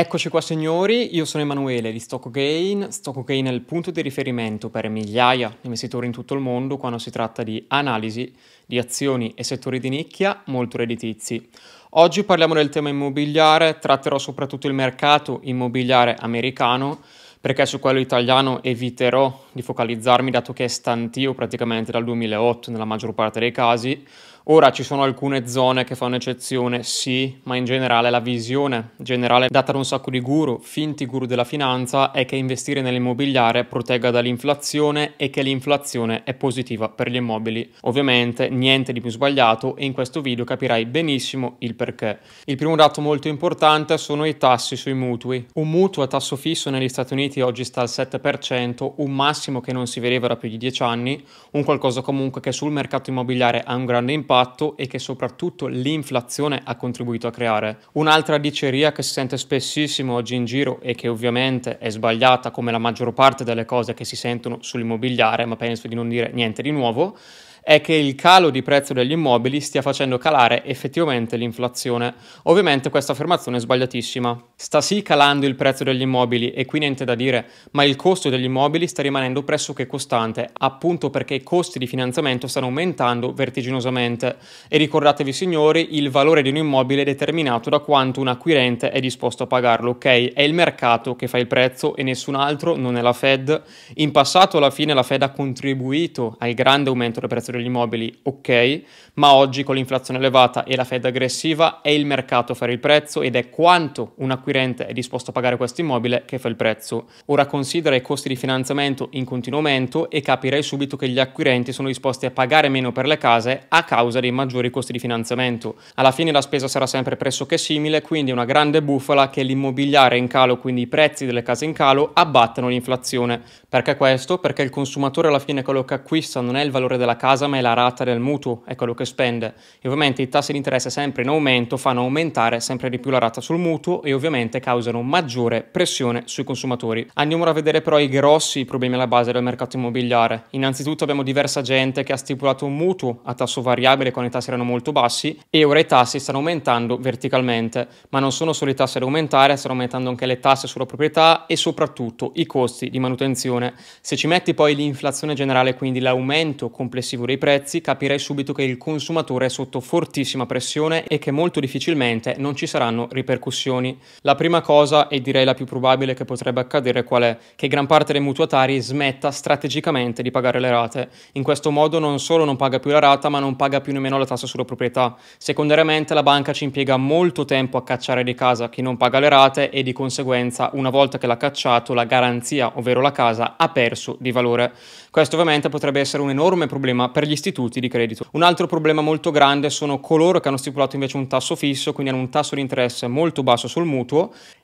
Eccoci qua signori, io sono Emanuele di StockGain. StockGain è il punto di riferimento per migliaia di investitori in tutto il mondo quando si tratta di analisi di azioni e settori di nicchia molto redditizi. Oggi parliamo del tema immobiliare, tratterò soprattutto il mercato immobiliare americano perché su quello italiano eviterò di focalizzarmi dato che è stantio praticamente dal 2008 nella maggior parte dei casi. Ora ci sono alcune zone che fanno eccezione, sì, ma in generale la visione generale data da un sacco di guru, finti guru della finanza, è che investire nell'immobiliare protegga dall'inflazione e che l'inflazione è positiva per gli immobili. Ovviamente niente di più sbagliato e in questo video capirai benissimo il perché. Il primo dato molto importante sono i tassi sui mutui. Un mutuo a tasso fisso negli Stati Uniti oggi sta al 7%, un massimo che non si vedeva da più di 10 anni, un qualcosa comunque che sul mercato immobiliare ha un grande impatto impatto e che soprattutto l'inflazione ha contribuito a creare. Un'altra diceria che si sente spessissimo oggi in giro e che ovviamente è sbagliata come la maggior parte delle cose che si sentono sull'immobiliare, ma penso di non dire niente di nuovo, è che il calo di prezzo degli immobili stia facendo calare effettivamente l'inflazione. Ovviamente questa affermazione è sbagliatissima. Sta sì calando il prezzo degli immobili e qui niente da dire, ma il costo degli immobili sta rimanendo pressoché costante, appunto perché i costi di finanziamento stanno aumentando vertiginosamente. E ricordatevi signori, il valore di un immobile è determinato da quanto un acquirente è disposto a pagarlo, ok? È il mercato che fa il prezzo e nessun altro, non è la Fed. In passato alla fine la Fed ha contribuito al grande aumento del prezzo degli immobili, ok, ma oggi con l'inflazione elevata e la Fed aggressiva è il mercato a fare il prezzo ed è quanto un acquirente è disposto a pagare questo immobile che fa il prezzo. Ora considera i costi di finanziamento in continuo aumento e capirai subito che gli acquirenti sono disposti a pagare meno per le case a causa dei maggiori costi di finanziamento. Alla fine la spesa sarà sempre pressoché simile, quindi una grande bufala che l'immobiliare in calo, quindi i prezzi delle case in calo, abbattano l'inflazione. Perché questo? Perché il consumatore alla fine quello che acquista non è il valore della casa, ma è la rata del mutuo, è quello che spende. E ovviamente i tassi di interesse sempre in aumento fanno aumentare sempre di più la rata sul mutuo e ovviamente causano maggiore pressione sui consumatori. Andiamo ora a vedere però i grossi problemi alla base del mercato immobiliare. Innanzitutto abbiamo diversa gente che ha stipulato un mutuo a tasso variabile quando i tassi erano molto bassi e ora i tassi stanno aumentando verticalmente, ma non sono solo i tassi ad aumentare, stanno aumentando anche le tasse sulla proprietà e soprattutto i costi di manutenzione. Se ci metti poi l'inflazione generale, quindi l'aumento complessivo dei prezzi, capirai subito che il consumatore è sotto fortissima pressione e che molto difficilmente non ci saranno ripercussioni. La prima cosa, e direi la più probabile che potrebbe accadere, qual è? Che gran parte dei mutuatari smetta strategicamente di pagare le rate. In questo modo non solo non paga più la rata, ma non paga più nemmeno la tassa sulla proprietà. Secondariamente la banca ci impiega molto tempo a cacciare di casa chi non paga le rate e di conseguenza una volta che l'ha cacciato la garanzia, ovvero la casa, ha perso di valore. Questo ovviamente potrebbe essere un enorme problema per gli istituti di credito. Un altro problema molto grande sono coloro che hanno stipulato invece un tasso fisso, quindi hanno un tasso di interesse molto basso sul mutuo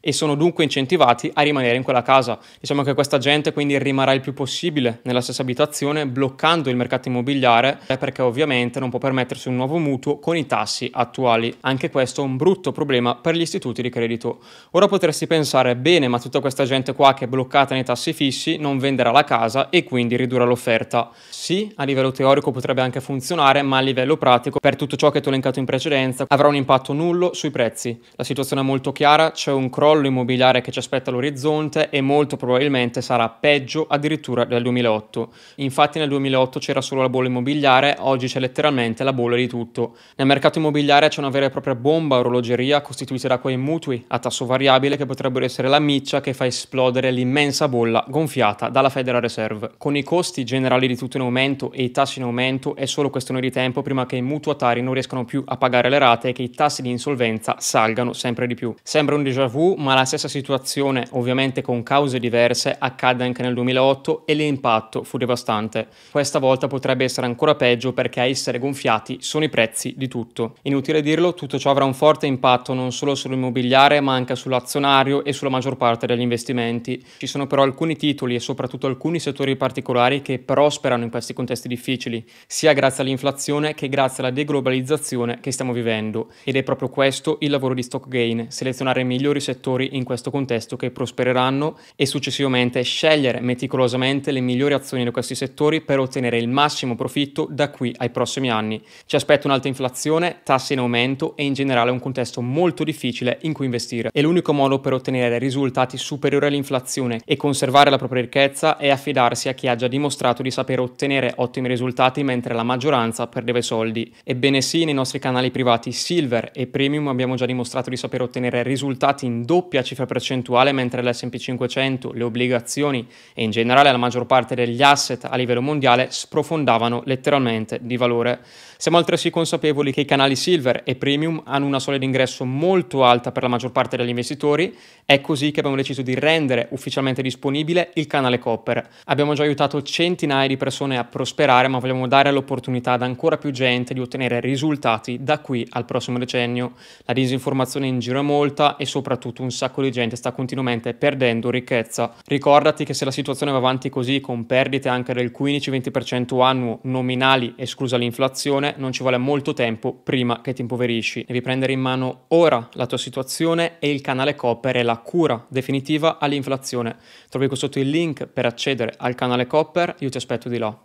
e sono dunque incentivati a rimanere in quella casa. Diciamo che questa gente quindi rimarrà il più possibile nella stessa abitazione, bloccando il mercato immobiliare, perché ovviamente non può permettersi un nuovo mutuo con i tassi attuali. Anche questo è un brutto problema per gli istituti di credito. Ora potresti pensare, bene, ma tutta questa gente qua che è bloccata nei tassi fissi non venderà la casa e quindi ridurrà l'offerta. Sì, a livello teorico potrebbe anche funzionare, ma a livello pratico, per tutto ciò che ti ho elencato in precedenza, avrà un impatto nullo sui prezzi. La situazione è molto chiara, c'è un crollo immobiliare che ci aspetta all'orizzonte e molto probabilmente sarà peggio addirittura del 2008. Infatti nel 2008 c'era solo la bolla immobiliare, oggi c'è letteralmente la bolla di tutto. Nel mercato immobiliare c'è una vera e propria bomba orologeria costituita da quei mutui a tasso variabile che potrebbero essere la miccia che fa esplodere l'immensa bolla gonfiata dalla Federal Reserve. Con i costi generali di tutto in aumento e i tassi in aumento è solo questione di tempo prima che i mutuatari non riescano più a pagare le rate e che i tassi di insolvenza salgano sempre di più. Sembra un déjà vu, ma la stessa situazione, ovviamente con cause diverse, accadde anche nel 2008 e l'impatto fu devastante. Questa volta potrebbe essere ancora peggio perché a essere gonfiati sono i prezzi di tutto. Inutile dirlo, tutto ciò avrà un forte impatto non solo sull'immobiliare ma anche sull'azionario e sulla maggior parte degli investimenti. Ci sono però alcuni titoli e soprattutto alcuni settori particolari che prosperano in questi contesti difficili, sia grazie all'inflazione che grazie alla deglobalizzazione che stiamo vivendo. Ed è proprio questo il lavoro di Stock Gain, selezionare migliori settori in questo contesto che prospereranno e successivamente scegliere meticolosamente le migliori azioni di questi settori per ottenere il massimo profitto da qui ai prossimi anni. Ci aspetta un'alta inflazione, tassi in aumento e in generale un contesto molto difficile in cui investire. E l'unico modo per ottenere risultati superiori all'inflazione e conservare la propria ricchezza è affidarsi a chi ha già dimostrato di sapere ottenere ottimi risultati mentre la maggioranza perdeva soldi. Ebbene sì, nei nostri canali privati Silver e Premium abbiamo già dimostrato di sapere ottenere risultati in doppia cifra percentuale mentre l'S&P 500, le obbligazioni e in generale la maggior parte degli asset a livello mondiale sprofondavano letteralmente di valore. Siamo altresì consapevoli che i canali Silver e Premium hanno una soglia d'ingresso molto alta per la maggior parte degli investitori, è così che abbiamo deciso di rendere ufficialmente disponibile il canale Copper. Abbiamo già aiutato centinaia di persone a prosperare, ma vogliamo dare l'opportunità ad ancora più gente di ottenere risultati da qui al prossimo decennio. La disinformazione in giro è molta e soprattutto un sacco di gente sta continuamente perdendo ricchezza. Ricordati che se la situazione va avanti così, con perdite anche del 15-20% annuo nominali esclusa l'inflazione, non ci vuole molto tempo prima che ti impoverisci. Devi prendere in mano ora la tua situazione e il canale Copper è la cura definitiva all'inflazione. Trovi qui sotto il link per accedere al canale Copper, io ti aspetto di là.